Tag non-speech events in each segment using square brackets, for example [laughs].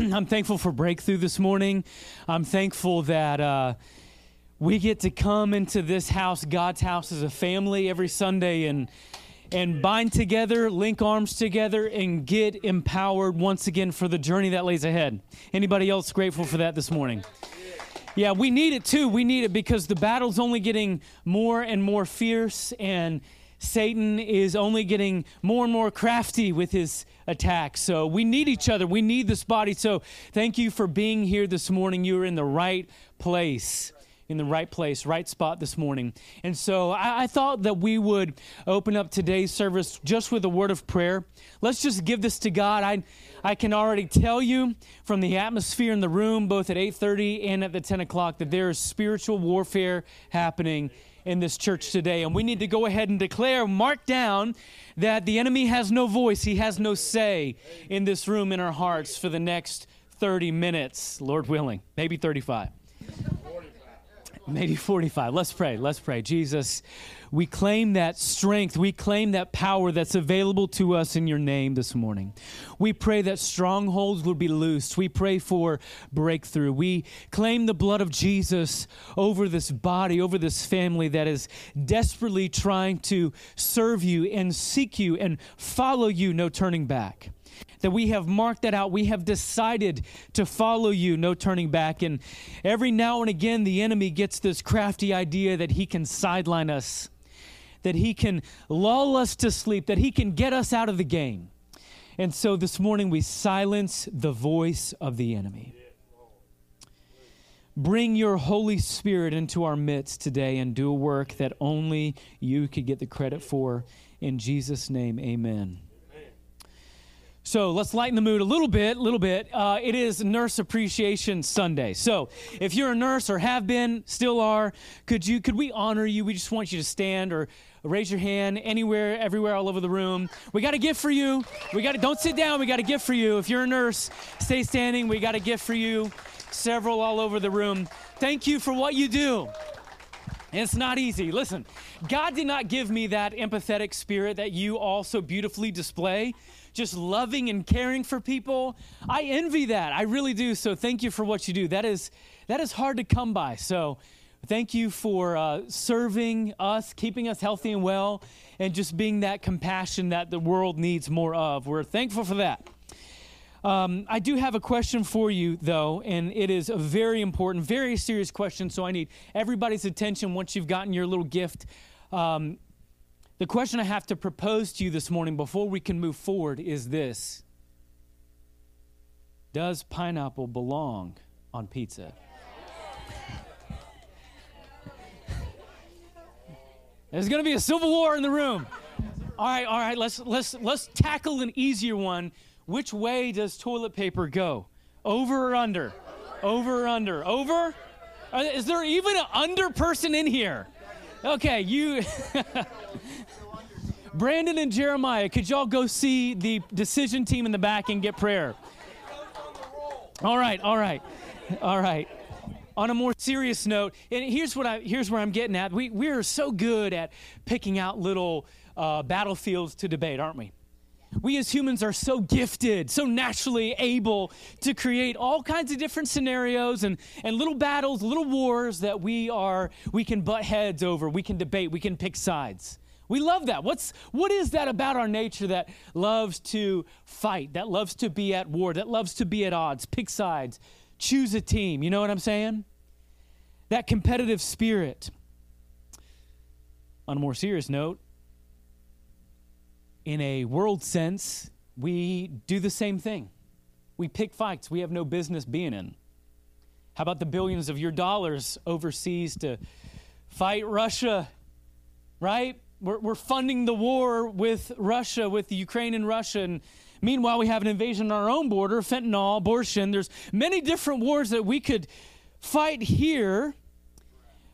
[clears throat] I'm thankful for breakthrough this morning. I'm thankful that uh, we get to come into this house, God's house, as a family every Sunday and and bind together, link arms together, and get empowered once again for the journey that lays ahead. Anybody else grateful for that this morning? Yeah, we need it too. We need it because the battle's only getting more and more fierce, and Satan is only getting more and more crafty with his attacks. So we need each other. We need this body. So thank you for being here this morning. You are in the right place in the right place, right spot this morning. And so I, I, thought that we would open up today's service just with a word of prayer. Let's just give this to God. I, I can already tell you from the atmosphere in the room, both at 8:30 and at the 10 o'clock, that there is spiritual warfare happening in this church today. And we need to go ahead and declare, mark down, that the enemy has no voice, he has no say in this room, in our hearts for the next 30 minutes, Lord willing, maybe 35. Maybe 45. Let's pray. Let's pray. Jesus, we claim that strength. We claim that power that's available to us in your name this morning. We pray that strongholds would be loosed. We pray for breakthrough. We claim the blood of Jesus over this body, over this family that is desperately trying to serve you and seek you and follow you, no turning back that we have marked that out. We have decided to follow you, no turning back. And every now and again, the enemy gets this crafty idea that he can sideline us, that he can lull us to sleep, that he can get us out of the game. And so this morning, we silence the voice of the enemy. Bring your Holy Spirit into our midst today and do a work that only you could get the credit for. In Jesus' name, amen. So let's lighten the mood a little bit, little bit. Uh, it is Nurse Appreciation Sunday. So if you're a nurse or have been, still are, could you could we honor you? We just want you to stand or raise your hand anywhere, everywhere, all over the room. We got a gift for you. We got to don't sit down. We got a gift for you. If you're a nurse, stay standing. We got a gift for you. Several all over the room. Thank you for what you do. it's not easy. Listen, God did not give me that empathetic spirit that you all so beautifully display just loving and caring for people. I envy that. I really do. So thank you for what you do. That is that is hard to come by. So thank you for uh, serving us, keeping us healthy and well, and just being that compassion that the world needs more of. We're thankful for that. Um, I do have a question for you, though, and it is a very important, very serious question. So I need everybody's attention once you've gotten your little gift. Um, the question I have to propose to you this morning before we can move forward is this Does pineapple belong on pizza? [laughs] There's going to be a civil war in the room. All right, all right, let's let's let's tackle an easier one. Which way does toilet paper go? Over or under? Over or under? Over? Is there even an under person in here? Okay, you [laughs] Brandon and Jeremiah, could y'all go see the decision team in the back and get prayer? All right, all right, all right. On a more serious note, and here's what I here's where I'm getting at. We we are so good at picking out little uh, battlefields to debate, aren't we? We as humans are so gifted, so naturally able to create all kinds of different scenarios and, and little battles, little wars that we are we can butt heads over, we can debate, we can pick sides. We love that. What's, what is that about our nature that loves to fight, that loves to be at war, that loves to be at odds, pick sides, choose a team? You know what I'm saying? That competitive spirit. On a more serious note, in a world sense, we do the same thing. We pick fights we have no business being in. How about the billions of your dollars overseas to fight Russia, right? we're, we're funding the war with Russia, with the Ukraine and Russia. And meanwhile, we have an invasion on our own border, fentanyl, abortion. There's many different wars that we could fight here,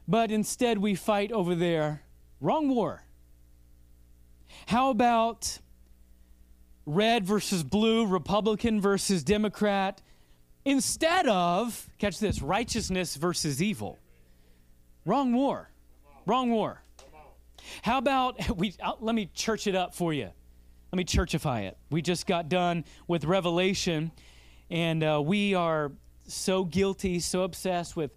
but instead we fight over there. Wrong war. How about red versus blue, Republican versus Democrat, instead of, catch this, righteousness versus evil? Wrong war. Wrong war. How about [laughs] we uh, let me church it up for you. Let me churchify it. We just got done with Revelation, and uh, we are so guilty, so obsessed with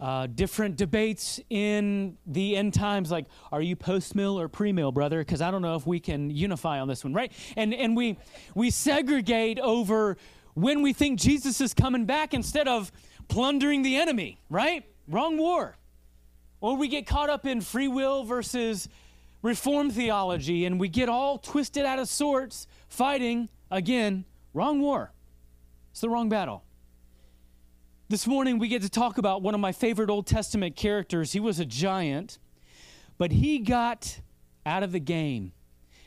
uh, different debates in the end times, like are you post mill or pre mill, brother? Because I don't know if we can unify on this one, right? And and we we segregate over when we think Jesus is coming back instead of plundering the enemy, right? Wrong war. Or we get caught up in free will versus reform theology and we get all twisted out of sorts fighting, again, wrong war. It's the wrong battle. This morning we get to talk about one of my favorite Old Testament characters. He was a giant, but he got out of the game.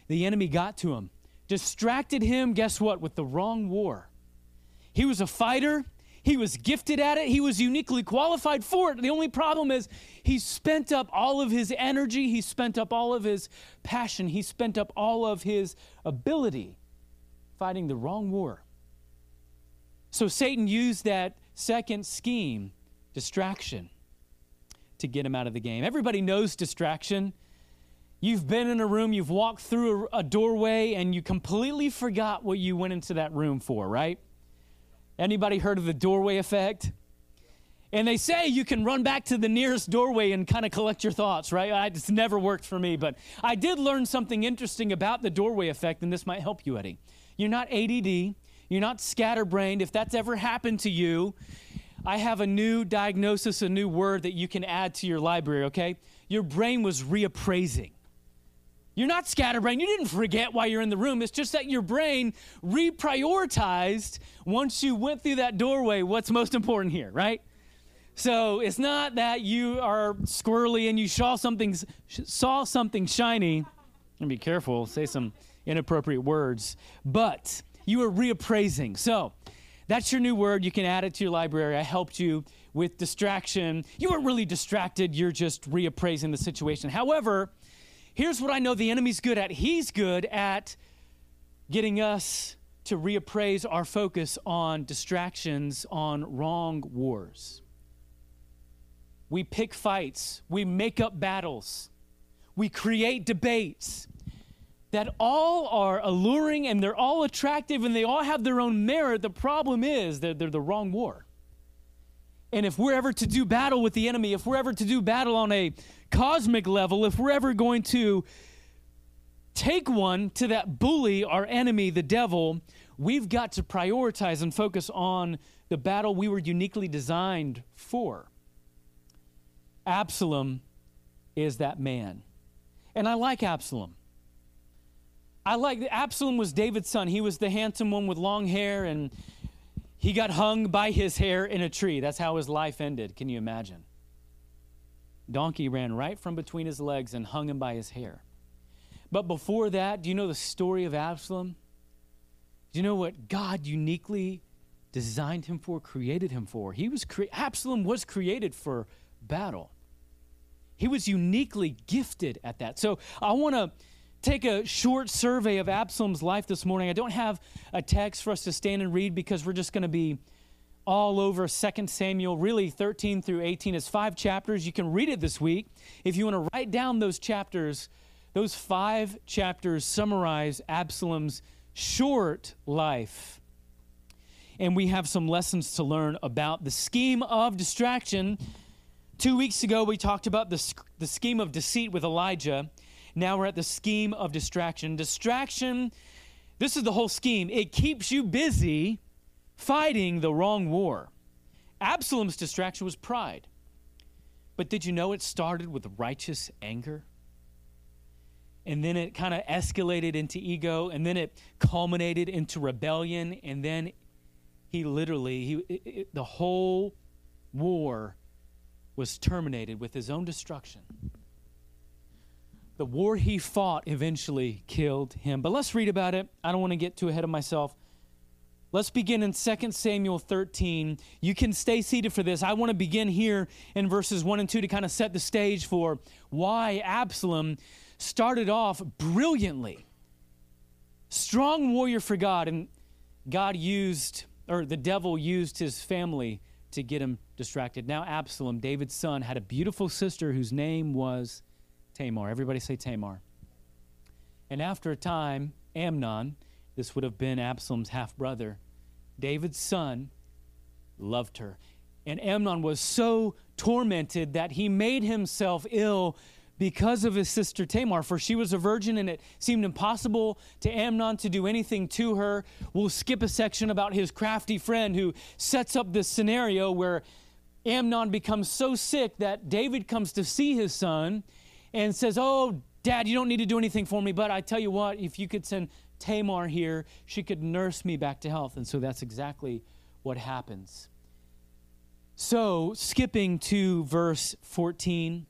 The enemy got to him, distracted him, guess what, with the wrong war. He was a fighter, he was gifted at it. He was uniquely qualified for it. The only problem is he spent up all of his energy, he spent up all of his passion, he spent up all of his ability fighting the wrong war. So Satan used that second scheme, distraction, to get him out of the game. Everybody knows distraction. You've been in a room, you've walked through a, doorway, and you completely forgot what you went into that room for, right? Anybody heard of the doorway effect? And they say you can run back to the nearest doorway and kind of collect your thoughts, right? It's never worked for me, but I did learn something interesting about the doorway effect, and this might help you, Eddie. You're not ADD, you're not scatterbrained. If that's ever happened to you, I have a new diagnosis, a new word that you can add to your library, okay? Your brain was reappraising. You're not scatterbrained. You didn't forget why you're in the room. It's just that your brain reprioritized once you went through that doorway what's most important here, right? So it's not that you are squirrely and you saw something saw something shiny. And be careful, say some inappropriate words. But you are reappraising. So that's your new word. You can add it to your library. I helped you with distraction. You weren't really distracted, you're just reappraising the situation. However, Here's what I know the enemy's good at he's good at getting us to reappraise our focus on distractions, on wrong wars. We pick fights, we make up battles, we create debates that all are alluring and they're all attractive and they all have their own merit. The problem is that they're the wrong war. And if we're ever to do battle with the enemy, if we're ever to do battle on a cosmic level, if we're ever going to take one to that bully, our enemy, the devil, we've got to prioritize and focus on the battle we were uniquely designed for. Absalom is that man. And I like Absalom. I like Absalom was David's son. He was the handsome one with long hair and he got hung by his hair in a tree. That's how his life ended. Can you imagine? donkey ran right from between his legs and hung him by his hair. But before that, do you know the story of Absalom? Do you know what God uniquely designed him for, created him for? He was cre- Absalom was created for battle. He was uniquely gifted at that. So I want to take a short survey of Absalom's life this morning. I don't have a text for us to stand and read because we're just going to be all over 2 Samuel, really 13 through 18 is five chapters. You can read it this week. If you want to write down those chapters, those five chapters summarize Absalom's short life. And we have some lessons to learn about the scheme of distraction. Two weeks ago, we talked about the, the scheme of deceit with Elijah. Now we're at the scheme of distraction. Distraction, this is the whole scheme. It keeps you busy fighting the wrong war. Absalom's distraction was pride. But did you know it started with righteous anger? And then it kind of escalated into ego, and then it culminated into rebellion, and then he literally, he, it, it, the whole war was terminated with his own destruction. The war he fought eventually killed him. But let's read about it. I don't want to get too ahead of myself. Let's begin in 2 Samuel 13. You can stay seated for this. I want to begin here in verses 1 and 2 to kind of set the stage for why Absalom started off brilliantly. Strong warrior for God, and God used, or the devil used his family to get him distracted. Now, Absalom, David's son, had a beautiful sister whose name was Tamar. Everybody say Tamar. And after a time, Amnon, this would have been Absalom's half brother, David's son, loved her. And Amnon was so tormented that he made himself ill because of his sister Tamar, for she was a virgin and it seemed impossible to Amnon to do anything to her. We'll skip a section about his crafty friend who sets up this scenario where Amnon becomes so sick that David comes to see his son and says, Oh, dad, you don't need to do anything for me, but I tell you what, if you could send Tamar here, she could nurse me back to health. And so that's exactly what happens. So, skipping to verse 14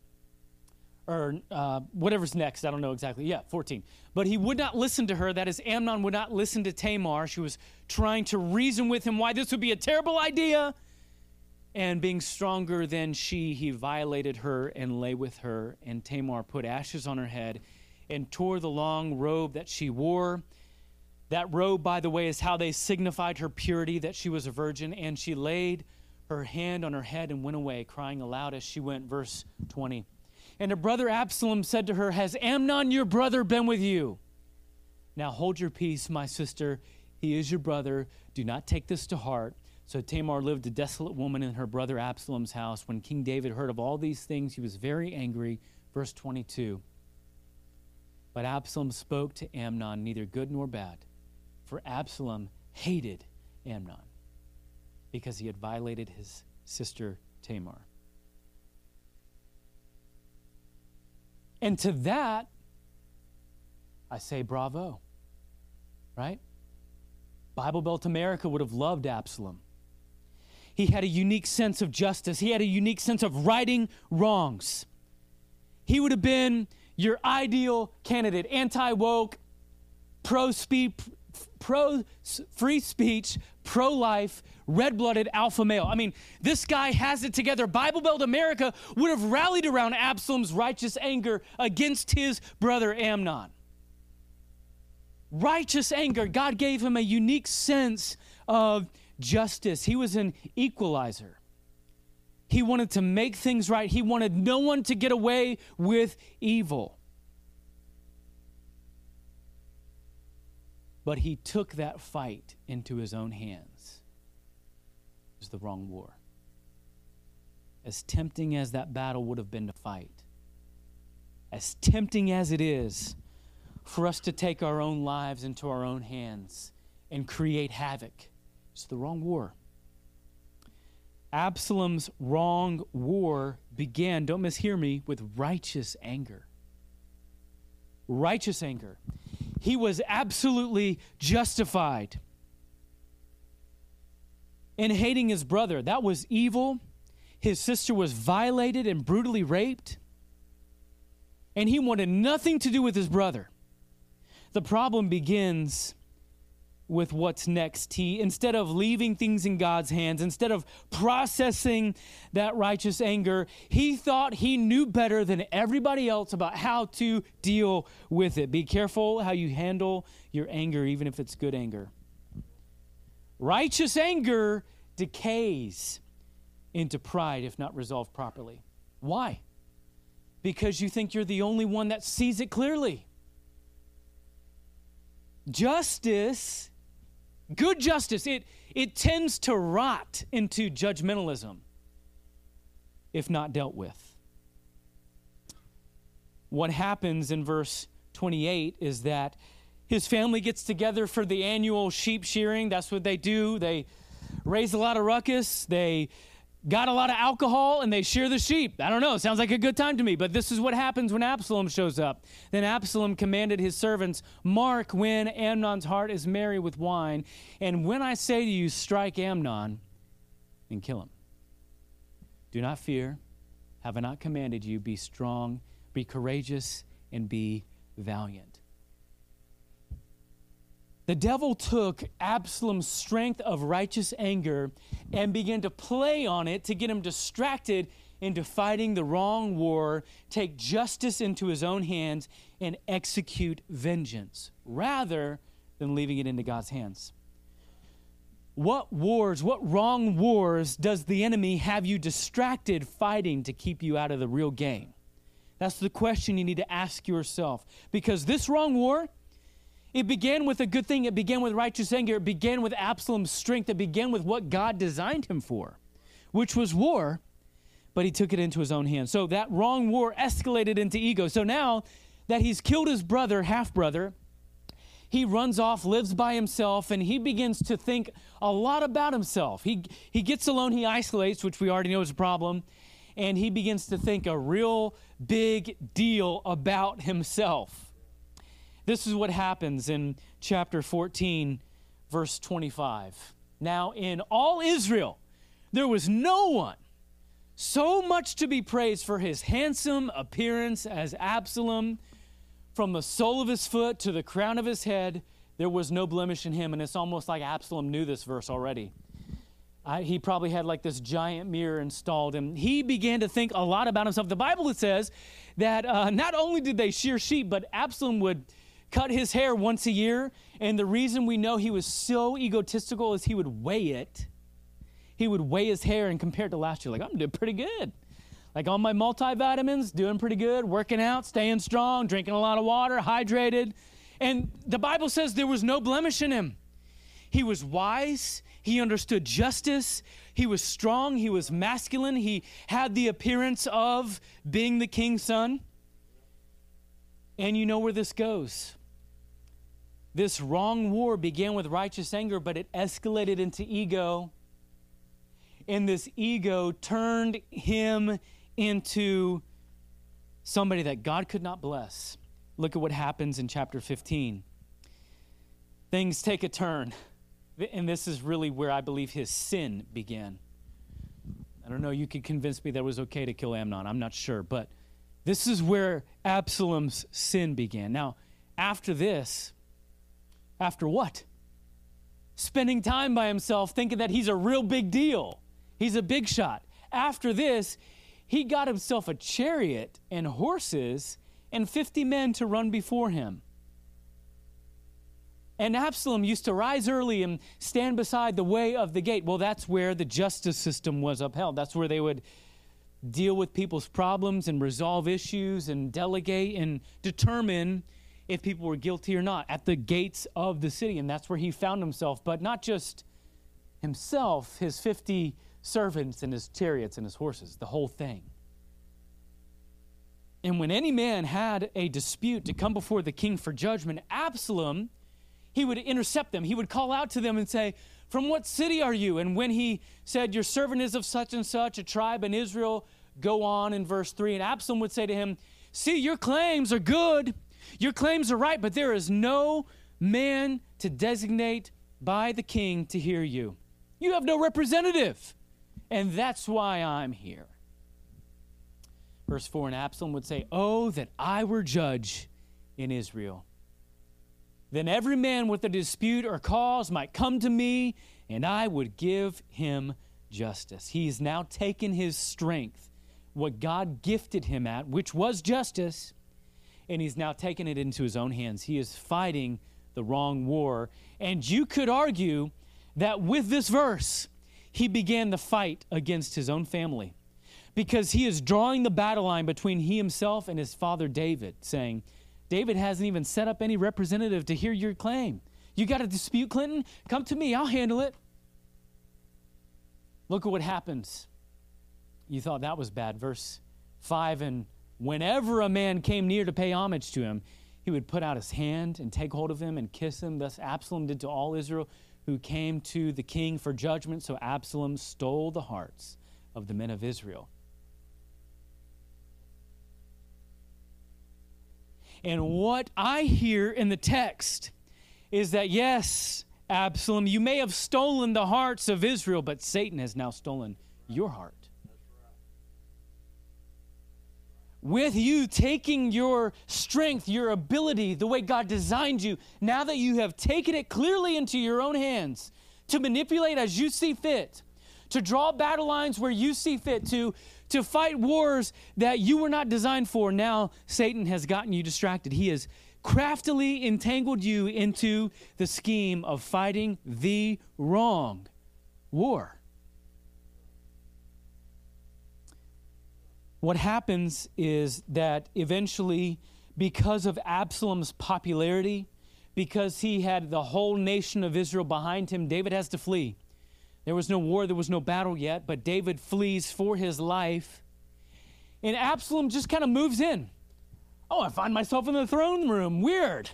or uh, whatever's next. I don't know exactly. Yeah, 14. But he would not listen to her. That is, Amnon would not listen to Tamar. She was trying to reason with him why this would be a terrible idea. And being stronger than she, he violated her and lay with her. And Tamar put ashes on her head and tore the long robe that she wore. That robe, by the way, is how they signified her purity, that she was a virgin. And she laid her hand on her head and went away, crying aloud as she went. Verse 20. And her brother Absalom said to her, Has Amnon your brother been with you? Now hold your peace, my sister. He is your brother. Do not take this to heart. So Tamar lived a desolate woman in her brother Absalom's house. When King David heard of all these things, he was very angry. Verse 22. But Absalom spoke to Amnon, neither good nor bad, for Absalom hated Amnon because he had violated his sister Tamar. And to that, I say bravo, right? Bible Belt America would have loved Absalom. He had a unique sense of justice, he had a unique sense of righting wrongs. He would have been your ideal candidate, anti woke, pro pro free speech, pro life, red blooded alpha male. I mean, this guy has it together. Bible Belt America would have rallied around Absalom's righteous anger against his brother Amnon. Righteous anger. God gave him a unique sense of justice. He was an equalizer. He wanted to make things right. He wanted no one to get away with evil. But he took that fight into his own hands. It was the wrong war. As tempting as that battle would have been to fight, as tempting as it is for us to take our own lives into our own hands and create havoc, it's the wrong war. Absalom's wrong war began, don't mishear me, with righteous anger. Righteous anger he was absolutely justified in hating his brother. That was evil. His sister was violated and brutally raped. And he wanted nothing to do with his brother. The problem begins with what's next. He, instead of leaving things in God's hands, instead of processing that righteous anger, he thought he knew better than everybody else about how to deal with it. Be careful how you handle your anger, even if it's good anger. Righteous anger decays into pride if not resolved properly. Why? Because you think you're the only one that sees it clearly. Justice Good justice, it, it tends to rot into judgmentalism if not dealt with. What happens in verse 28 is that his family gets together for the annual sheep shearing. That's what they do. They raise a lot of ruckus. They got a lot of alcohol and they shear the sheep. I don't know. Sounds like a good time to me. But this is what happens when Absalom shows up. Then Absalom commanded his servants, Mark when Amnon's heart is merry with wine. And when I say to you, strike Amnon and kill him. Do not fear. Have I not commanded you? Be strong, be courageous, and be valiant. The devil took Absalom's strength of righteous anger and began to play on it to get him distracted into fighting the wrong war, take justice into his own hands, and execute vengeance rather than leaving it into God's hands. What wars, what wrong wars does the enemy have you distracted fighting to keep you out of the real game? That's the question you need to ask yourself. Because this wrong war, it began with a good thing. It began with righteous anger. It began with Absalom's strength. It began with what God designed him for, which was war, but he took it into his own hands. So that wrong war escalated into ego. So now that he's killed his brother, half brother, he runs off, lives by himself, and he begins to think a lot about himself. He, he gets alone, he isolates, which we already know is a problem, and he begins to think a real big deal about himself. This is what happens in chapter 14, verse 25. Now, in all Israel, there was no one so much to be praised for his handsome appearance as Absalom from the sole of his foot to the crown of his head, there was no blemish in him. And it's almost like Absalom knew this verse already. I, he probably had like this giant mirror installed, and he began to think a lot about himself. The Bible says that uh, not only did they shear sheep, but Absalom would cut his hair once a year. And the reason we know he was so egotistical is he would weigh it. He would weigh his hair and compare it to last year, like, I'm doing pretty good like on my multivitamins, doing pretty good, working out, staying strong, drinking a lot of water, hydrated. And the Bible says there was no blemish in him. He was wise, he understood justice, he was strong, he was masculine, he had the appearance of being the king's son. And you know where this goes. This wrong war began with righteous anger, but it escalated into ego. And this ego turned him into somebody that God could not bless. Look at what happens in chapter 15. Things take a turn. And this is really where I believe his sin began. I don't know, you could convince me that it was okay to kill Amnon. I'm not sure. But this is where Absalom's sin began. Now, after this, after what? Spending time by himself thinking that he's a real big deal. He's a big shot. After this, he got himself a chariot and horses and 50 men to run before him. And Absalom used to rise early and stand beside the way of the gate. Well, that's where the justice system was upheld. That's where they would deal with people's problems and resolve issues and delegate and determine if people were guilty or not at the gates of the city. And that's where he found himself, but not just himself, his 50 servants and his chariots and his horses, the whole thing. And when any man had a dispute to come before the king for judgment, Absalom, he would intercept them. He would call out to them and say, From what city are you? And when he said, Your servant is of such and such a tribe in Israel, go on in verse 3. And Absalom would say to him, See, your claims are good, your claims are right, but there is no man to designate by the king to hear you. You have no representative. And that's why I'm here. Verse 4 And Absalom would say, Oh, that I were judge in Israel. Then every man with a dispute or cause might come to me, and I would give him justice. He has now taken his strength, what God gifted him at, which was justice, and he's now taken it into his own hands. He is fighting the wrong war. And you could argue that with this verse, he began the fight against his own family because he is drawing the battle line between he himself and his father David, saying, David hasn't even set up any representative to hear your claim. You got a dispute, Clinton? Come to me, I'll handle it. Look at what happens. You thought that was bad. Verse 5 And whenever a man came near to pay homage to him, he would put out his hand and take hold of him and kiss him. Thus Absalom did to all Israel who came to the king for judgment. So Absalom stole the hearts of the men of Israel. And what I hear in the text is that, yes, Absalom, you may have stolen the hearts of Israel, but Satan has now stolen your heart. With you taking your strength, your ability, the way God designed you, now that you have taken it clearly into your own hands to manipulate as you see fit, to draw battle lines where you see fit, to, to fight wars that you were not designed for, now Satan has gotten you distracted. He has craftily entangled you into the scheme of fighting the wrong war. What happens is that eventually, because of Absalom's popularity, because he had the whole nation of Israel behind him, David has to flee. There was no war, there was no battle yet, but David flees for his life. And Absalom just kind of moves in. Oh, I find myself in the throne room. Weird.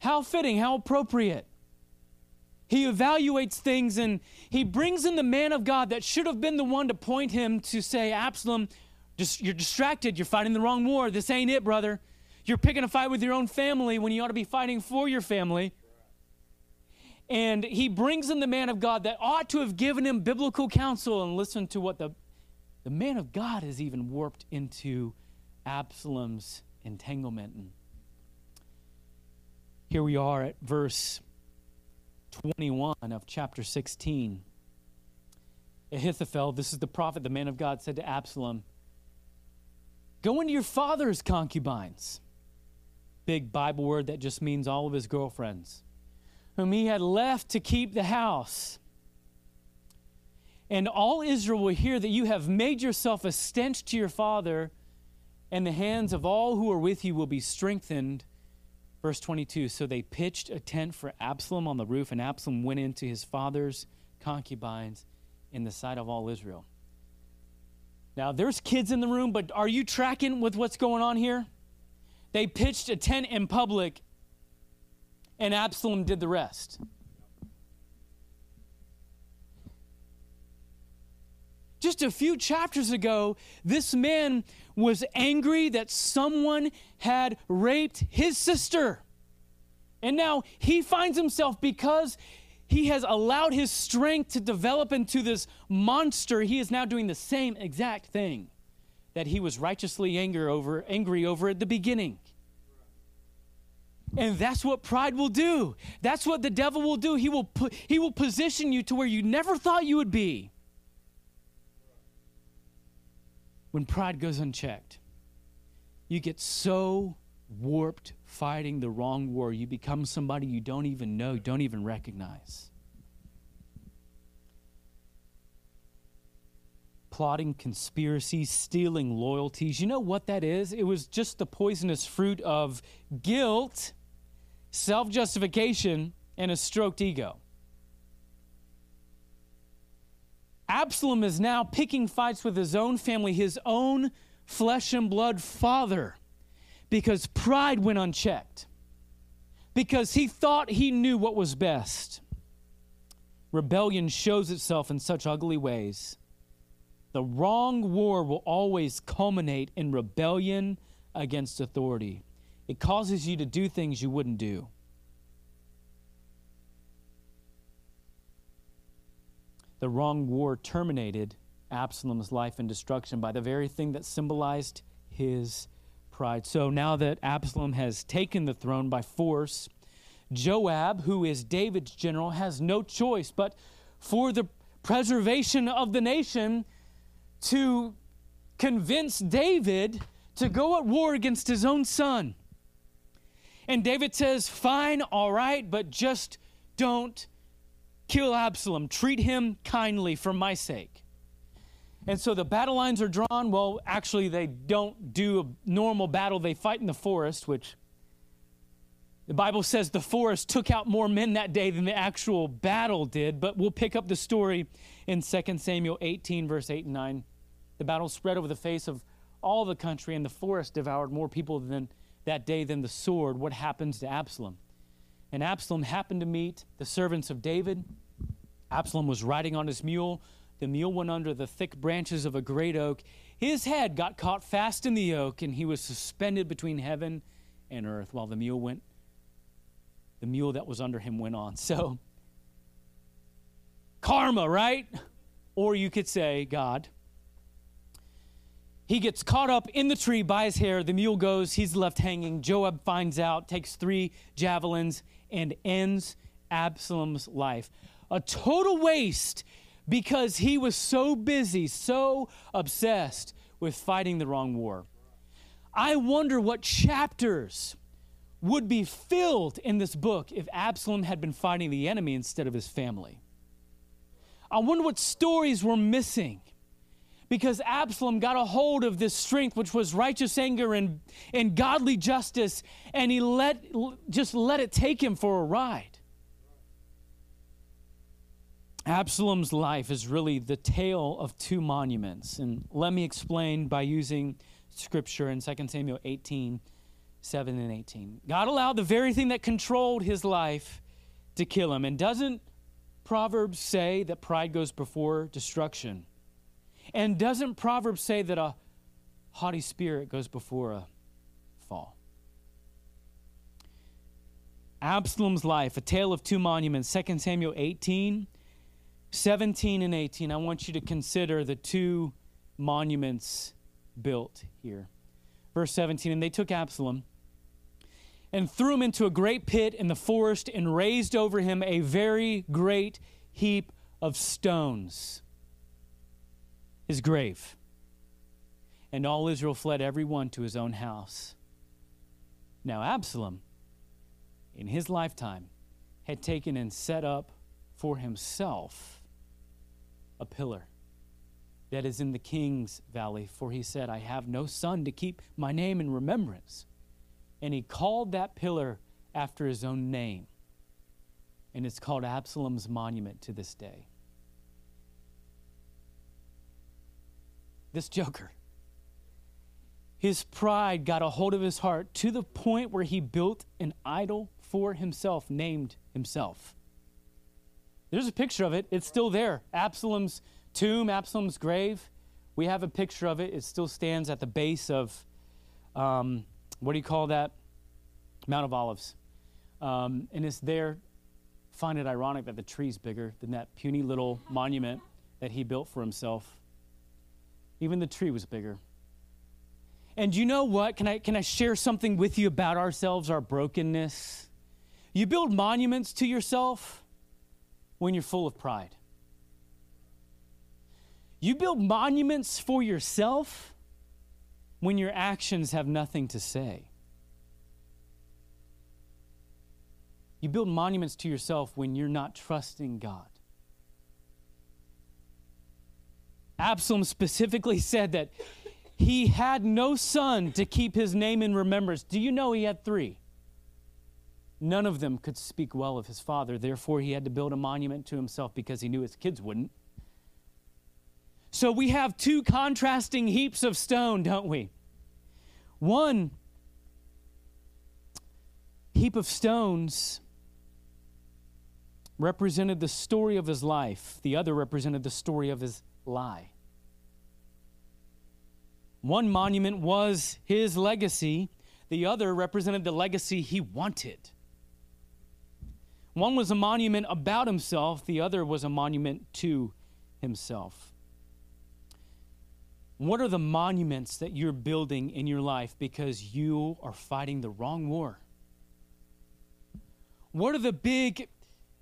How fitting, how appropriate. He evaluates things and he brings in the man of God that should have been the one to point him to say, Absalom, just, you're distracted. You're fighting the wrong war. This ain't it, brother. You're picking a fight with your own family when you ought to be fighting for your family. And he brings in the man of God that ought to have given him biblical counsel and listen to what the, the man of God has even warped into Absalom's entanglement. And here we are at verse 21 of chapter 16. Ahithophel, this is the prophet, the man of God, said to Absalom, Go into your father's concubines. Big Bible word that just means all of his girlfriends, whom he had left to keep the house. And all Israel will hear that you have made yourself a stench to your father and the hands of all who are with you will be strengthened. Verse 22 So they pitched a tent for Absalom on the roof, and Absalom went into his father's concubines in the sight of all Israel. Now, there's kids in the room, but are you tracking with what's going on here? They pitched a tent in public, and Absalom did the rest. Just a few chapters ago, this man was angry that someone had raped his sister. And now he finds himself, because he has allowed his strength to develop into this monster, he is now doing the same exact thing that he was righteously angry over, angry over at the beginning. And that's what pride will do. That's what the devil will do. He will he will position you to where you never thought you would be. when pride goes unchecked, you get so warped fighting the wrong war, you become somebody you don't even know, don't even recognize. Plotting conspiracies, stealing loyalties. You know what that is? It was just the poisonous fruit of guilt, self justification, and a stroked ego. Absalom is now picking fights with his own family, his own flesh and blood father, because pride went unchecked, because he thought he knew what was best. Rebellion shows itself in such ugly ways. The wrong war will always culminate in rebellion against authority. It causes you to do things you wouldn't do. the wrong war terminated Absalom's life and destruction by the very thing that symbolized his pride. So now that Absalom has taken the throne by force, Joab, who is David's general, has no choice but for the preservation of the nation to convince David to go at war against his own son. And David says, Fine, all right, but just don't Kill Absalom. Treat him kindly for my sake. And so the battle lines are drawn. Well, actually, they don't do a normal battle, they fight in the forest, which the Bible says the forest took out more men that day than the actual battle did. But we'll pick up the story in 2 Samuel 18, verse 8 and 9. The battle spread over the face of all the country, and the forest devoured more people than that day than the sword. What happens to Absalom? And Absalom happened to meet the servants of David. Absalom was riding on his mule. The mule went under the thick branches of a great oak. His head got caught fast in the oak, and he was suspended between heaven and earth while the mule went. The mule that was under him went on. So, karma, right? Or you could say, God. he gets caught up in the tree by his hair. The mule goes, he's left hanging. Joab finds out, takes three javelins, and ends Absalom's life. A total waste because he was so busy, so obsessed with fighting the wrong war. I wonder what chapters would be filled in this book if Absalom had been fighting the enemy instead of his family. I wonder what stories were missing because Absalom got a hold of this strength, which was righteous anger and, and godly justice, and he let, just let it take him for a ride. Absalom's life is really the tale of two monuments. And let me explain by using scripture in 2 Samuel 18 7 and 18. God allowed the very thing that controlled his life to kill him. And doesn't Proverbs say that pride goes before destruction? And doesn't Proverbs say that a haughty spirit goes before a fall? Absalom's life, a tale of two monuments, 2 Samuel 18, 17 and 18. I want you to consider the two monuments built here. Verse 17, and they took Absalom and threw him into a great pit in the forest and raised over him a very great heap of stones his grave. And all Israel fled every one to his own house. Now, Absalom, in his lifetime, had taken and set up for himself a pillar that is in the king's valley, for he said, I have no son to keep my name in remembrance. And he called that pillar after his own name. And it's called Absalom's monument to this day. this joker. His pride got a hold of his heart to the point where he built an idol for himself, named himself. There's a picture of it. It's still there. Absalom's tomb, Absalom's grave. We have a picture of it. It still stands at the base of, um, what do you call that? Mount of Olives. Um, and it's there. Find it ironic that the tree's bigger than that puny little monument that he built for himself. Even the tree was bigger. And you know what? Can I, can I share something with you about ourselves, our brokenness? You build monuments to yourself when you're full of pride. You build monuments for yourself when your actions have nothing to say. You build monuments to yourself when you're not trusting God. Absalom specifically [laughs] said that he had no son to keep his name in remembrance. Do you know he had three? None of them could speak well of his father. Therefore, he had to build a monument to himself because he knew his kids wouldn't. So we have two contrasting heaps of stone, don't we? One heap of stones represented the story of his life, the other represented the story of his lie. One monument was his legacy, the other represented the legacy he wanted. One was a monument about himself, the other was a monument to himself. What are the monuments that you're building in your life because you are fighting the wrong war? What are the big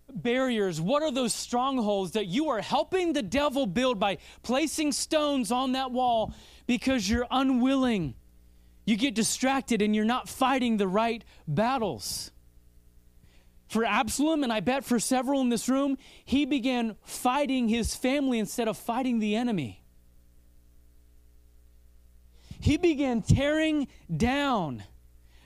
barriers? What are those strongholds that you are helping the devil build by placing stones on that wall because you're unwilling? You get distracted and you're not fighting the right battles. For Absalom, and I bet for several in this room, he began fighting his family instead of fighting the enemy. He began tearing down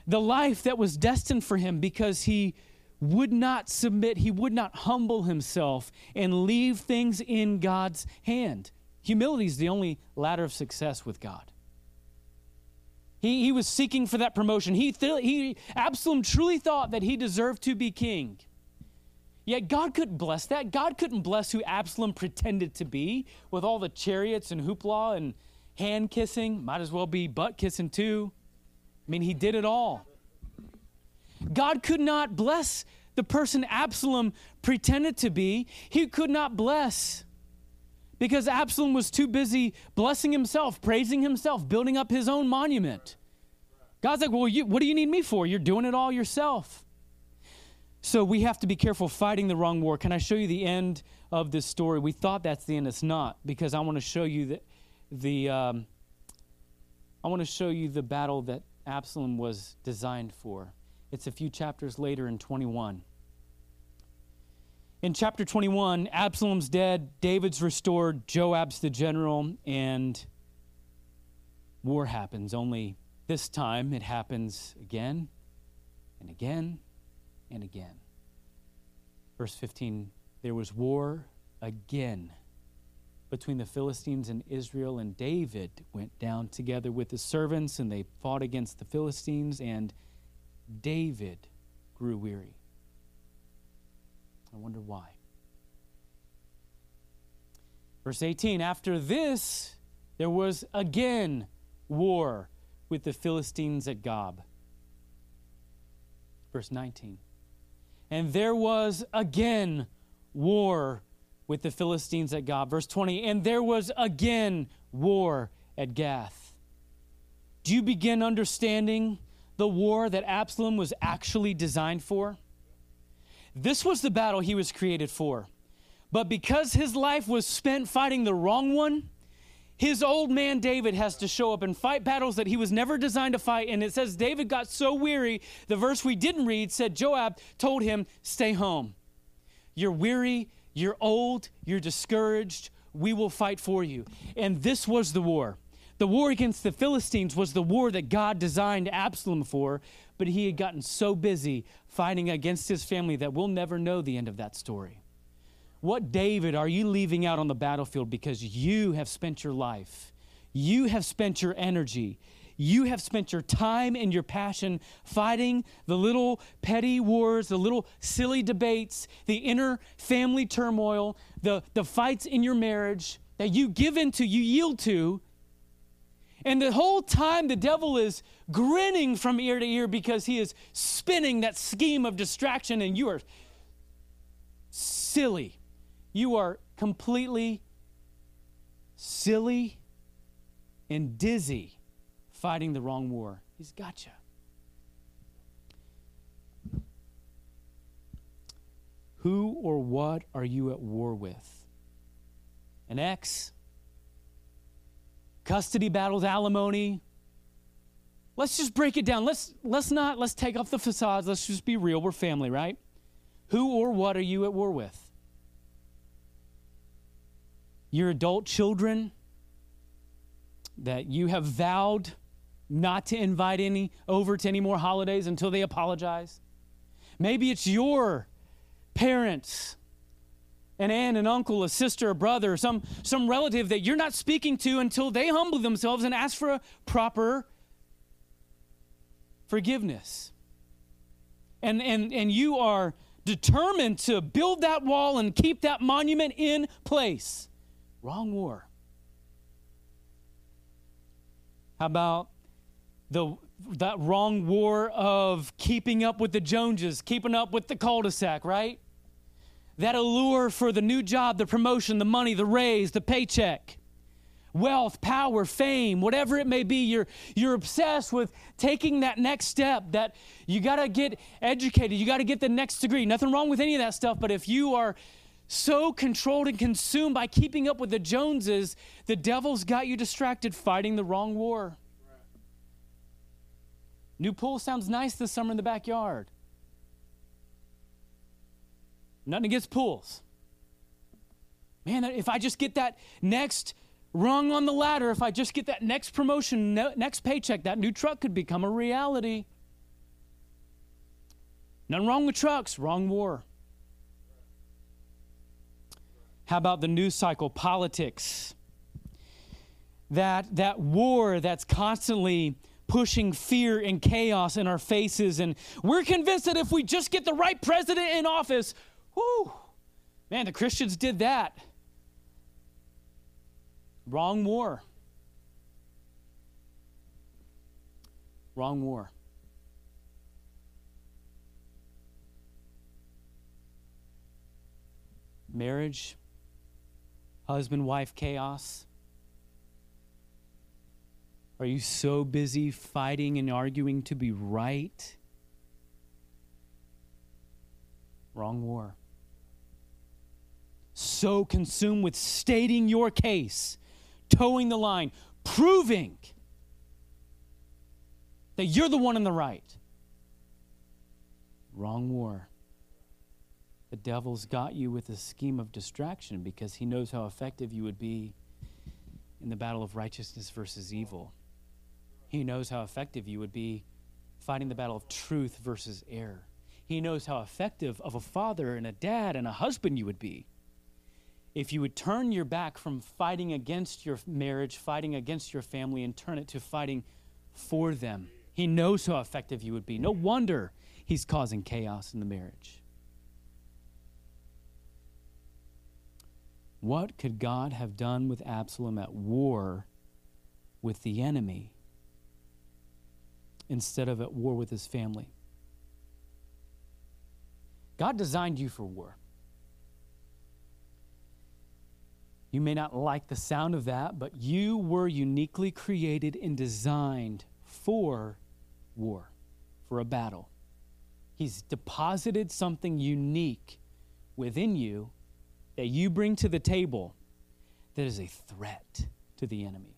the life that was destined for him because he would not submit, he would not humble himself and leave things in God's hand. Humility is the only ladder of success with God. He, he was seeking for that promotion. He, he, Absalom truly thought that he deserved to be king. Yet God couldn't bless that. God couldn't bless who Absalom pretended to be with all the chariots and hoopla and hand kissing. Might as well be butt kissing too. I mean, he did it all. God could not bless the person Absalom pretended to be. He could not bless because Absalom was too busy blessing himself, praising himself, building up his own monument. God's like, well, you, what do you need me for? You're doing it all yourself. So we have to be careful fighting the wrong war. Can I show you the end of this story? We thought that's the end. It's not because I want to show you that the um, I want to show you the battle that Absalom was designed for. It's a few chapters later in 21. In chapter 21, Absalom's dead, David's restored, Joab's the general, and war happens. Only this time it happens again and again and again. Verse 15 there was war again between the Philistines and Israel, and David went down together with his servants, and they fought against the Philistines, and David grew weary. I wonder why. Verse 18 After this, there was again war with the Philistines at Gob. Verse 19 And there was again war with the Philistines at Gob. Verse 20 And there was again war at Gath. Do you begin understanding the war that Absalom was actually designed for? This was the battle he was created for. But because his life was spent fighting the wrong one, his old man David has to show up and fight battles that he was never designed to fight. And it says David got so weary, the verse we didn't read said Joab told him, Stay home. You're weary, you're old, you're discouraged. We will fight for you. And this was the war. The war against the Philistines was the war that God designed Absalom for, but he had gotten so busy fighting against his family that we'll never know the end of that story. What David are you leaving out on the battlefield because you have spent your life, you have spent your energy, you have spent your time and your passion fighting the little petty wars, the little silly debates, the inner family turmoil, the, the fights in your marriage that you give into, you yield to and the whole time, the devil is grinning from ear to ear because he is spinning that scheme of distraction, and you are silly. You are completely silly and dizzy fighting the wrong war. He's gotcha. Who or what are you at war with? An ex? Custody battles, alimony. Let's just break it down. Let's let's not let's take off the facades. Let's just be real. We're family, right? Who or what are you at war with? Your adult children that you have vowed not to invite any over to any more holidays until they apologize. Maybe it's your parents an aunt, an uncle, a sister, a brother, some, some relative that you're not speaking to until they humble themselves and ask for a proper forgiveness. And, and, and you are determined to build that wall and keep that monument in place. Wrong war. How about the, that wrong war of keeping up with the Joneses, keeping up with the cul de sac, right? That allure for the new job, the promotion, the money, the raise, the paycheck, wealth, power, fame, whatever it may be, you're, you're obsessed with taking that next step, that you got to get educated, you got to get the next degree. Nothing wrong with any of that stuff, but if you are so controlled and consumed by keeping up with the Joneses, the devil's got you distracted fighting the wrong war. New pool sounds nice this summer in the backyard. Nothing against pools. Man, if I just get that next rung on the ladder, if I just get that next promotion, next paycheck, that new truck could become a reality. Nothing wrong with trucks, wrong war. How about the news cycle, politics? That, that war that's constantly pushing fear and chaos in our faces. And we're convinced that if we just get the right president in office, Whew. Man, the Christians did that. Wrong war. Wrong war. Marriage, husband wife chaos? Are you so busy fighting and arguing to be right? Wrong war. So consumed with stating your case, toeing the line, proving that you're the one in the right. Wrong war. The devil's got you with a scheme of distraction because he knows how effective you would be in the battle of righteousness versus evil. He knows how effective you would be fighting the battle of truth versus error. He knows how effective of a father and a dad and a husband you would be if you would turn your back from fighting against your marriage, fighting against your family, and turn it to fighting for them. He knows how effective you would be. No wonder he's causing chaos in the marriage. What could God have done with Absalom at war with the enemy instead of at war with his family? God designed you for war. You may not like the sound of that, but you were uniquely created and designed for war, for a battle. He's deposited something unique within you that you bring to the table that is a threat to the enemy.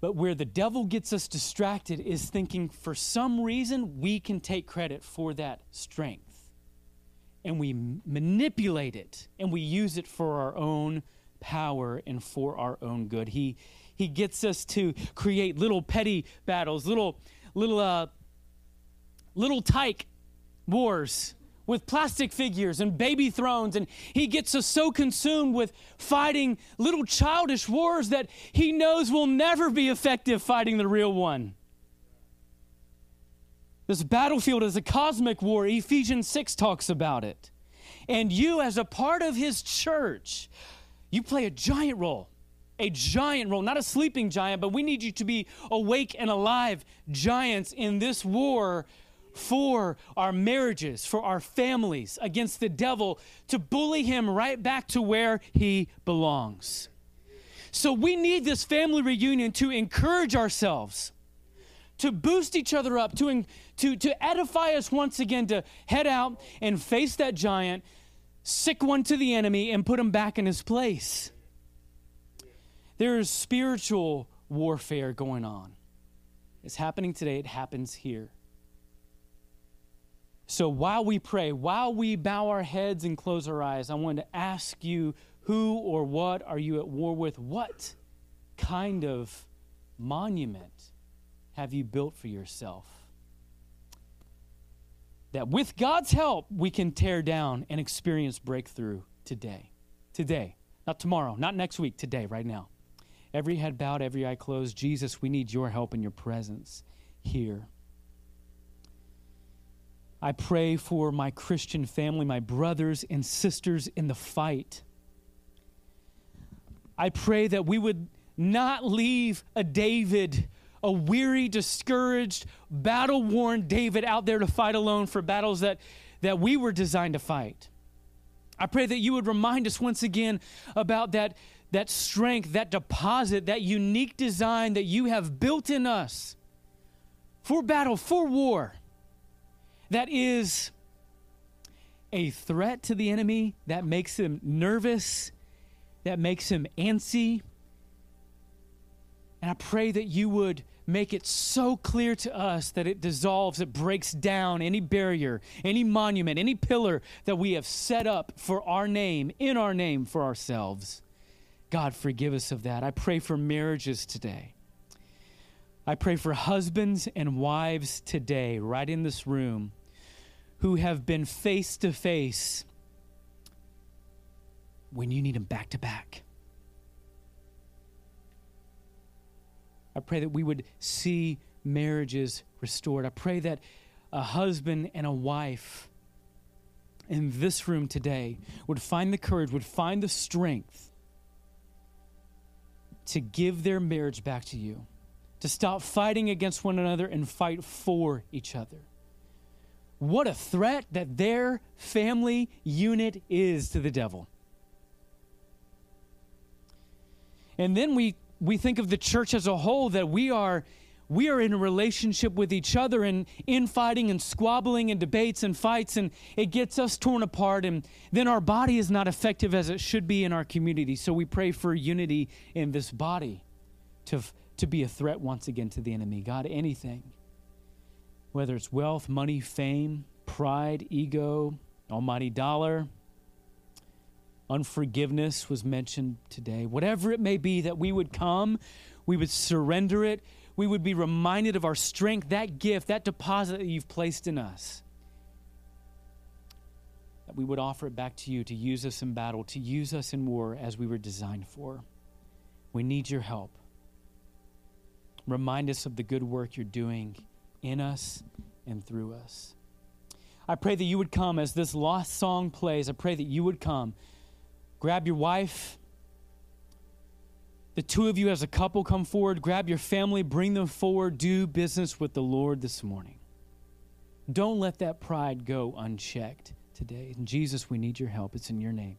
But where the devil gets us distracted is thinking for some reason we can take credit for that strength. And we manipulate it and we use it for our own power and for our own good. He, he gets us to create little petty battles, little, little, uh, little tyke wars with plastic figures and baby thrones. And he gets us so consumed with fighting little childish wars that he knows will never be effective fighting the real one. This battlefield is a cosmic war. Ephesians 6 talks about it. And you, as a part of his church, you play a giant role. A giant role, not a sleeping giant, but we need you to be awake and alive giants in this war for our marriages, for our families, against the devil to bully him right back to where he belongs. So we need this family reunion to encourage ourselves, to boost each other up, to, to, to edify us once again, to head out and face that giant, sick one to the enemy, and put him back in his place. There is spiritual warfare going on. It's happening today, it happens here. So while we pray, while we bow our heads and close our eyes, I want to ask you who or what are you at war with? What kind of monument have you built for yourself? That with God's help, we can tear down and experience breakthrough today. Today. Not tomorrow, not next week, today, right now. Every head bowed, every eye closed. Jesus, we need your help and your presence here. I pray for my Christian family, my brothers and sisters in the fight. I pray that we would not leave a David, a weary, discouraged, battle worn David out there to fight alone for battles that, that we were designed to fight. I pray that you would remind us once again about that, that strength, that deposit, that unique design that you have built in us for battle, for war that is a threat to the enemy, that makes him nervous, that makes him antsy. And I pray that you would make it so clear to us that it dissolves, it breaks down any barrier, any monument, any pillar that we have set up for our name, in our name, for ourselves. God, forgive us of that. I pray for marriages today. I pray for husbands and wives today, right in this room who have been face to face when you need them back to back. I pray that we would see marriages restored. I pray that a husband and a wife in this room today would find the courage, would find the strength to give their marriage back to you, to stop fighting against one another and fight for each other. What a threat that their family unit is to the devil. And then we we think of the church as a whole that we are we are in a relationship with each other and infighting and squabbling and debates and fights and it gets us torn apart and then our body is not effective as it should be in our community. So we pray for unity in this body to, to be a threat once again to the enemy. God anything whether it's wealth money fame pride ego almighty dollar unforgiveness was mentioned today whatever it may be that we would come we would surrender it we would be reminded of our strength, that gift, that deposit that you've placed in us. That we would offer it back to you to use us in battle, to use us in war as we were designed for. We need your help. Remind us of the good work you're doing in us and through us. I pray that you would come as this lost song plays. I pray that you would come. Grab your wife, the two of you as a couple come forward, grab your family, bring them forward, do business with the Lord this morning. Don't let that pride go unchecked today. In Jesus, we need your help. It's in your name.